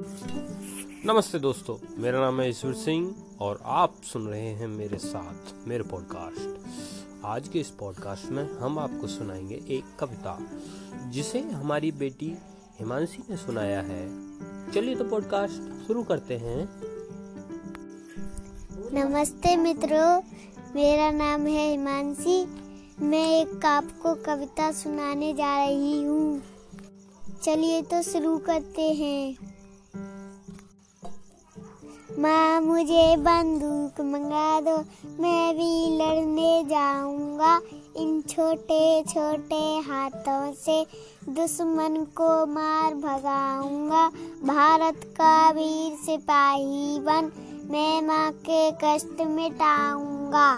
नमस्ते दोस्तों, मेरा नाम है ईश्वर सिंह और आप सुन रहे हैं मेरे साथ, मेरे पॉडकास्ट आज के इस पॉडकास्ट में हम आपको सुनाएँगे एक कविता, जिसे हमारी बेटी हिमांशी ने सुनाया है। चलिए तो पॉडकास्ट शुरू करते हैं। नमस्ते मित्रों, मेरा नाम है हिमांशी। मैं एक आपको कविता सुनाने जा रही हूँ। चलिए तो शुरू करते हैं। माँ, मुझे बंदूक मंगा दो, मैं भी लड़ने जाऊँगा। इन छोटे छोटे हाथों से दुश्मन को मार भगाऊँगा। भारत का वीर सिपाही बन, मैं माँ के कष्ट मिटाऊँगा।